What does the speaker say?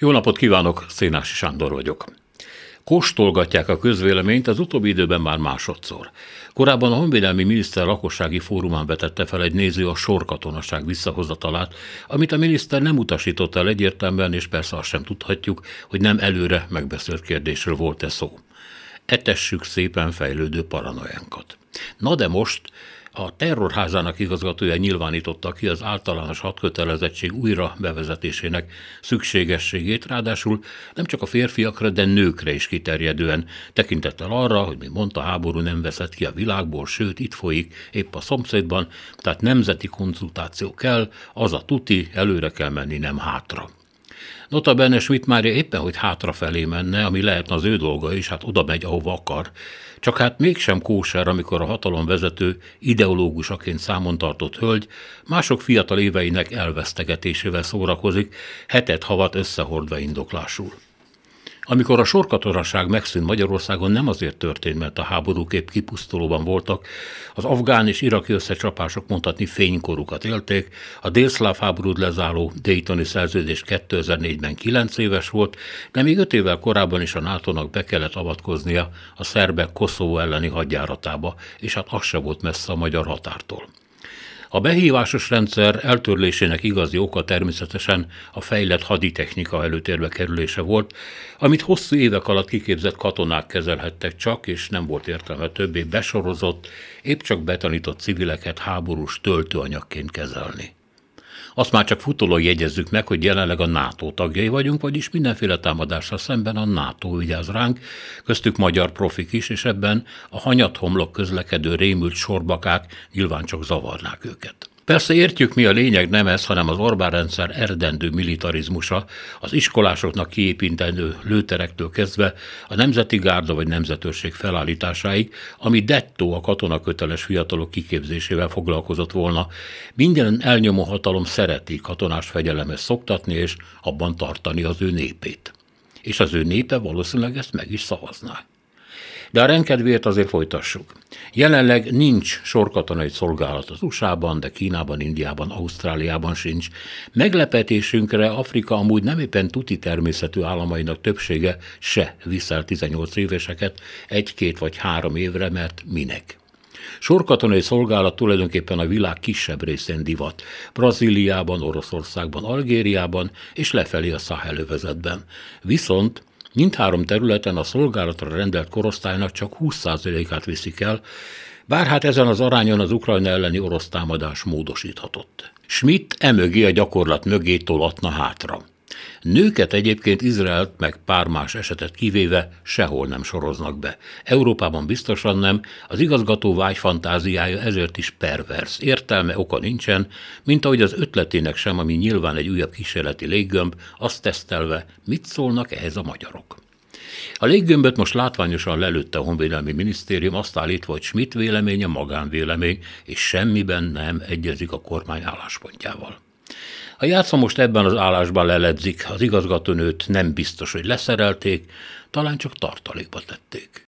Jó napot kívánok, Szénási Sándor vagyok. Kóstolgatják a közvéleményt az utóbbi időben már másodszor. Korábban a Honvédelmi Miniszter lakossági fórumán vetette fel egy néző a sorkatonaság visszahozatalát, amit a miniszter nem utasított el egyértelműen, és persze azt sem tudhatjuk, hogy nem előre megbeszélt kérdésről volt-e szó. Etessük szépen fejlődő paranoiánkat. Na de most a terrorházának igazgatója nyilvánította ki az általános hadkötelezettség újra bevezetésének szükségességét, ráadásul nem csak a férfiakra, de nőkre is kiterjedően, tekintettel arra, hogy mi mondta, háború nem veszett ki a világból, sőt itt folyik épp a szomszédban, tehát nemzeti konzultáció kell, az a tuti, előre kell menni, nem hátra. Nota benne Schmidt már éppen, hogy hátrafelé menne, ami lehetne az ő dolga is, hát oda megy, ahova akar. Csak hát mégsem kóser, amikor a hatalom vezető ideológusaként számon tartott hölgy mások fiatal éveinek elvesztegetésével szórakozik, hetet havat összehordva indoklásul. Amikor a sorkatonaság megszűnt Magyarországon, nem azért történt, mert a háborúkép kipusztulóban voltak, az afgán és iraki összecsapások mondhatni fénykorukat élték, a délszláv háborút lezáló Daytoni szerződés 2004-ben 9 éves volt, de még 5 évvel korábban is a NATO-nak be kellett avatkoznia a szerbek Koszovó elleni hadjáratába, és hát az se volt messze a magyar határtól. A behívásos rendszer eltörlésének igazi oka természetesen a fejlett haditechnika előtérbe kerülése volt, amit hosszú évek alatt kiképzett katonák kezelhettek csak, és nem volt értelme többé besorozott, épp csak betanított civileket háborús töltőanyagként kezelni. Azt már csak futólag jegyezzük meg, hogy jelenleg a NATO tagjai vagyunk, vagyis mindenféle támadásra szemben a NATO vigyáz ránk, köztük magyar profik is, és ebben a hanyathomlok közlekedő rémült sorbakák nyilván csak zavarnák őket. Persze értjük, mi a lényeg nem ez, hanem az Orbán rendszer erdendő militarizmusa, az iskolásoknak kiépítendő lőterektől kezdve a nemzeti gárda vagy nemzetőrség felállításáig, ami dettó a katonaköteles fiatalok kiképzésével foglalkozott volna. Minden elnyomó hatalom szereti katonás fegyelemes szoktatni és abban tartani az ő népét. És az ő népe valószínűleg ezt meg is szavazná. De a rendkedvéért azért folytassuk. Jelenleg nincs sorkatonai szolgálat az USA-ban, de Kínában, Indiában, Ausztráliában sincs. Meglepetésünkre Afrika amúgy nem éppen tuti természetű államainak többsége se viszel 18 éveseket egy-két vagy három évre, mert minek? Sorkatonai szolgálat tulajdonképpen a világ kisebb részén divat. Brazíliában, Oroszországban, Algériában és lefelé a Szahelövezetben. Viszont Mindhárom területen a szolgálatra rendelt korosztálynak csak 20%-át viszik el, bár hát ezen az arányon az Ukrajna elleni orosz támadás módosíthatott. Schmidt emögé a gyakorlat mögé tolatna hátra. Nőket egyébként Izraelt meg pár más esetet kivéve sehol nem soroznak be. Európában biztosan nem, az igazgató vágyfantáziája ezért is pervers. Értelme oka nincsen, mint ahogy az ötletének sem, ami nyilván egy újabb kísérleti léggömb, azt tesztelve, mit szólnak ehhez a magyarok. A léggömböt most látványosan lelőtte a Honvédelmi Minisztérium, azt állítva, hogy Schmidt véleménye magánvélemény, és semmiben nem egyezik a kormány álláspontjával. A játszma most ebben az állásban leledzik, az igazgatónőt nem biztos, hogy leszerelték, talán csak tartalékba tették.